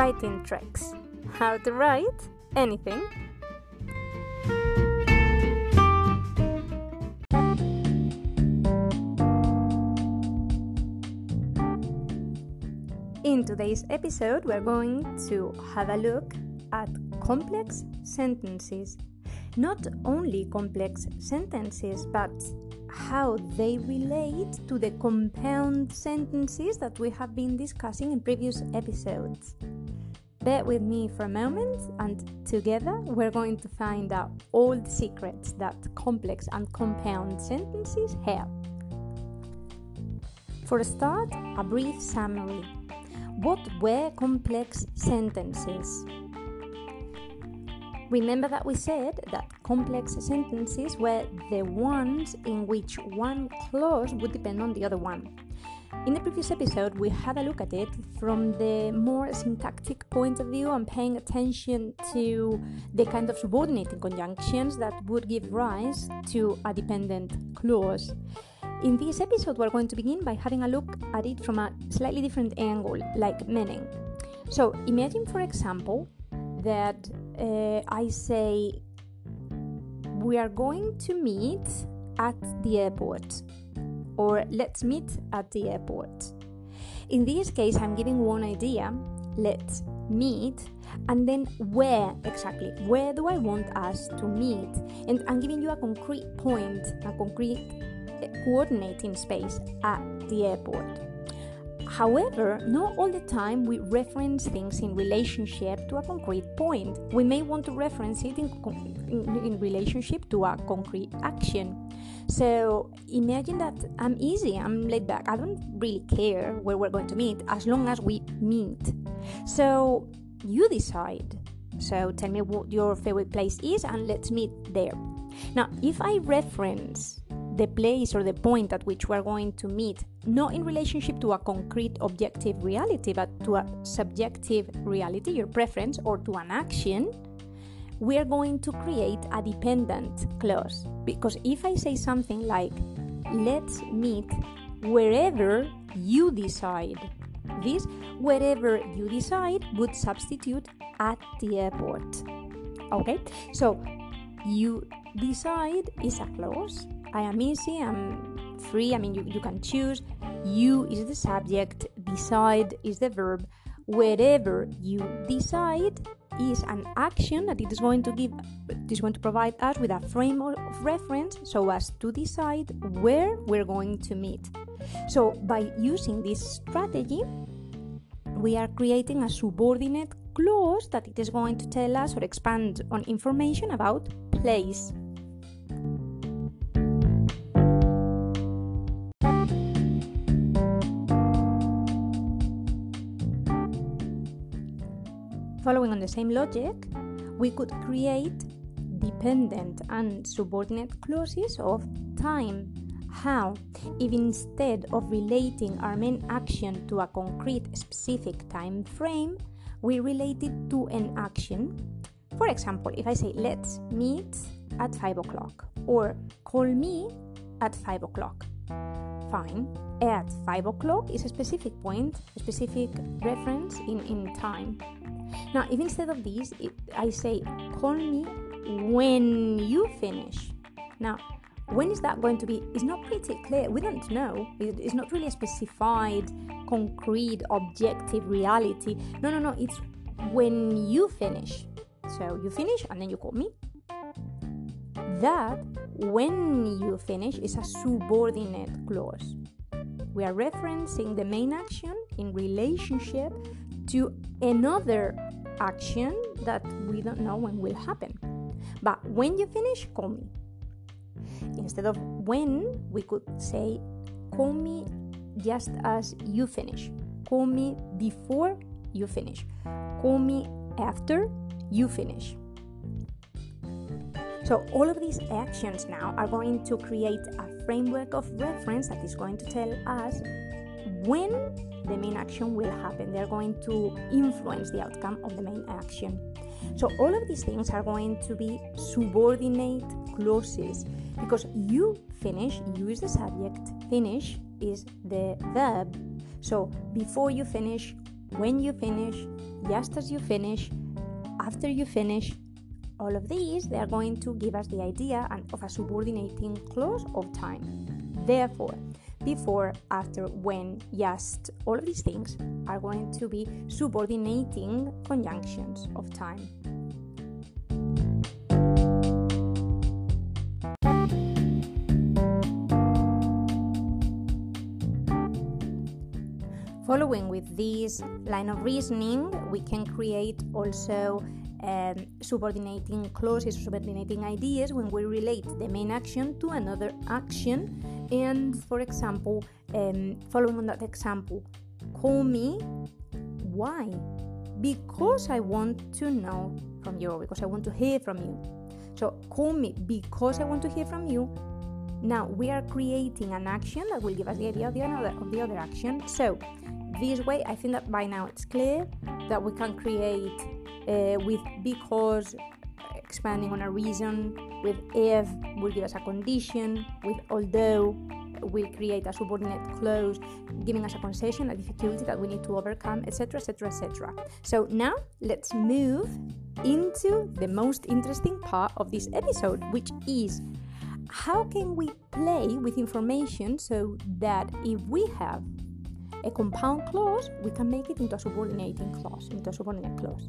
Writing tricks. How to write anything. In today's episode, we're going to have a look at complex sentences. Not only complex sentences, but how they relate to the compound sentences that we have been discussing in previous episodes. Bear with me for a moment, and together we're going to find out all the secrets that complex and compound sentences have. For a start, a brief summary. What were complex sentences? Remember that we said that complex sentences were the ones in which one clause would depend on the other one. In the previous episode, we had a look at it from the more syntactic point of view and paying attention to the kind of subordinating conjunctions that would give rise to a dependent clause. In this episode, we're going to begin by having a look at it from a slightly different angle, like meaning. So, imagine, for example, that uh, I say, We are going to meet at the airport, or let's meet at the airport. In this case, I'm giving one idea, let's meet, and then where exactly, where do I want us to meet? And I'm giving you a concrete point, a concrete uh, coordinating space at the airport. However, not all the time we reference things in relationship to a concrete point. We may want to reference it in, in, in, relationship to a concrete action. So imagine that I'm easy, I'm laid back, I don't really care where we're going to meet as long as we meet. So you decide. So tell me what your favorite place is and let's meet there. Now, if I reference the place or the point at which we're going to meet, not in relationship to a concrete objective reality, but to a subjective reality, your preference, or to an action, we are going to create a dependent clause. Because if I say something like, let's meet wherever you decide, this wherever you decide would substitute at the airport. Okay, so you decide is a clause I am easy, I'm free. I mean, you, you can choose. You is the subject, decide is the verb. Wherever you decide is an action that it is going to give, it is going to provide us with a frame of reference so as to decide where we're going to meet. So, by using this strategy, we are creating a subordinate clause that it is going to tell us or expand on information about place. Following on the same logic, we could create dependent and subordinate clauses of time. How? If instead of relating our main action to a concrete specific time frame, we relate it to an action. For example, if I say, let's meet at 5 o'clock, or call me at 5 o'clock. Fine. At 5 o'clock is a specific point, a specific reference in, in time. Now, if instead of this, it, I say, call me when you finish. Now, when is that going to be? It's not pretty clear. We don't know. It's not really a specified, concrete, objective reality. No, no, no. It's when you finish. So you finish and then you call me. That when you finish is a subordinate clause. We are referencing the main action in relationship to another action that we don't know when will happen. But when you finish, call me. Instead of when, we could say, call me just as you finish. Call me before you finish. Call me after you finish. So, all of these actions now are going to create a framework of reference that is going to tell us when the main action will happen. They're going to influence the outcome of the main action. So, all of these things are going to be subordinate clauses because you finish, you the subject, finish is the verb. So, before you finish, when you finish, just as you finish, after you finish. All of these, they are going to give us the idea of a subordinating clause of time. Therefore, before, after, when, just, all of these things are going to be subordinating conjunctions of time. Following with this line of reasoning, we can create also um, subordinating clauses, subordinating ideas when we relate the main action to another action. And for example, um, following on that example, call me. Why? Because I want to know from you, because I want to hear from you. So call me because I want to hear from you. Now we are creating an action that will give us the idea of the other, of the other action. So this way, I think that by now it's clear that we can create uh, with because expanding on a reason, with if will give us a condition, with although will create a subordinate clause, giving us a concession, a difficulty that we need to overcome, etc., etc., etc. So now let's move into the most interesting part of this episode, which is how can we play with information so that if we have a compound clause, we can make it into a subordinating clause, into a subordinate clause.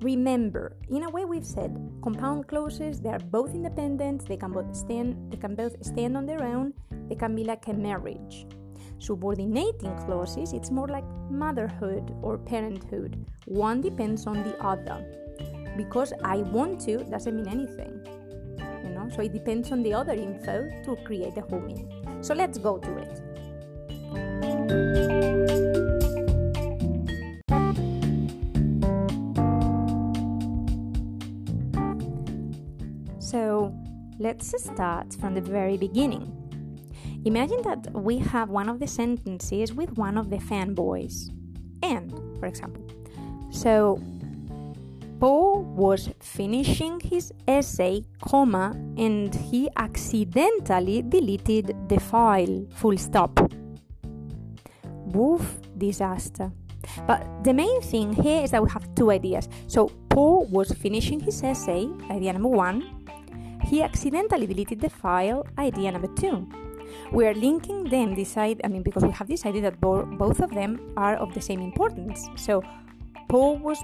Remember, in a way we've said compound clauses, they are both independent, they can both stand they can both stand on their own, they can be like a marriage. Subordinating clauses, it's more like motherhood or parenthood. One depends on the other. Because I want to doesn't mean anything. You know, so it depends on the other info to create the whole meaning. So let's go to it. Let's start from the very beginning. Imagine that we have one of the sentences with one of the fanboys. And, for example, so Paul was finishing his essay, comma, and he accidentally deleted the file, full stop. Woof, disaster. But the main thing here is that we have two ideas. So Paul was finishing his essay, idea number one. He accidentally deleted the file, idea number two. We are linking them, decide, I mean, because we have decided that bo- both of them are of the same importance. So Paul was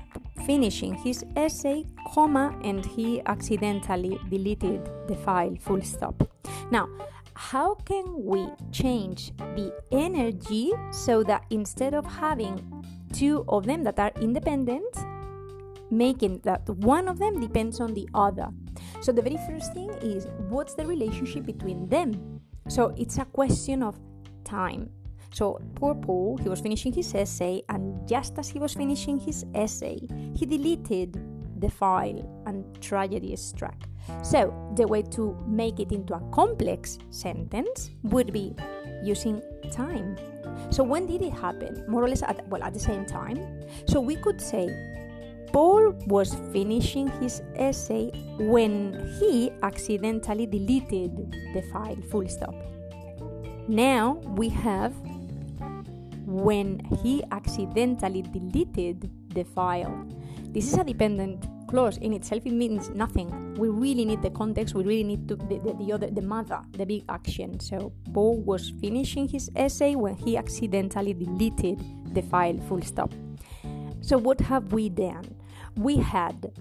finishing his essay, comma, and he accidentally deleted the file, full stop. Now, how can we change the energy so that instead of having two of them that are independent, making that one of them depends on the other? So, the very first thing is what's the relationship between them? So, it's a question of time. So, poor Paul, he was finishing his essay, and just as he was finishing his essay, he deleted the file and tragedy struck. So, the way to make it into a complex sentence would be using time. So, when did it happen? More or less at well, at the same time. So, we could say Paul was finishing his essay when he accidentally deleted the file, full stop. Now we have when he accidentally deleted the file. This is a dependent clause in itself. It means nothing. We really need the context. We really need to the, the, the, other the mother the big action. So paul was finishing his essay when he accidentally deleted the file full stop. So what have we done we had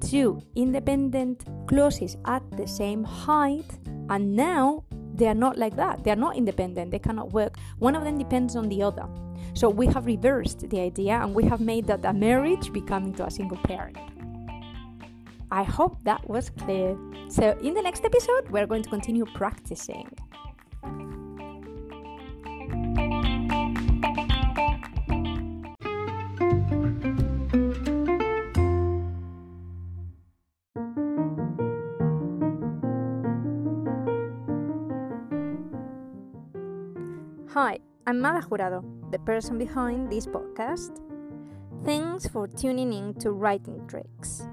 two independent clauses at the same height and now they are not like that. They are not independent. They cannot work. One of them depends on the other. So we have reversed the idea and we have made that a marriage becoming to a single parent. I hope that was clear. So, in the next episode, we're going to continue practicing. Hi, I'm Mada Jurado, the person behind this podcast. Thanks for tuning in to Writing Tricks.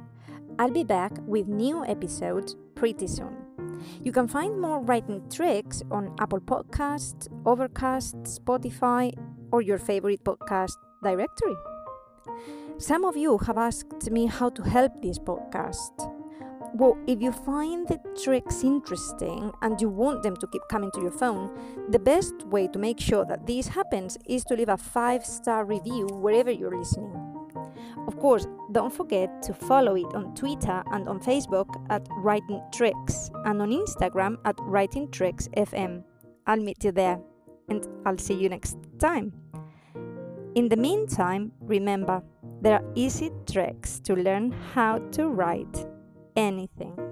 I'll be back with new episodes pretty soon. You can find more writing tricks on Apple Podcasts, Overcast, Spotify, or your favorite podcast directory. Some of you have asked me how to help this podcast. Well, if you find the tricks interesting and you want them to keep coming to your phone, the best way to make sure that this happens is to leave a five star review wherever you're listening. Of course, don't forget to follow it on Twitter and on Facebook at Writing Tricks and on Instagram at Writing Tricks FM. I'll meet you there and I'll see you next time. In the meantime, remember there are easy tricks to learn how to write anything.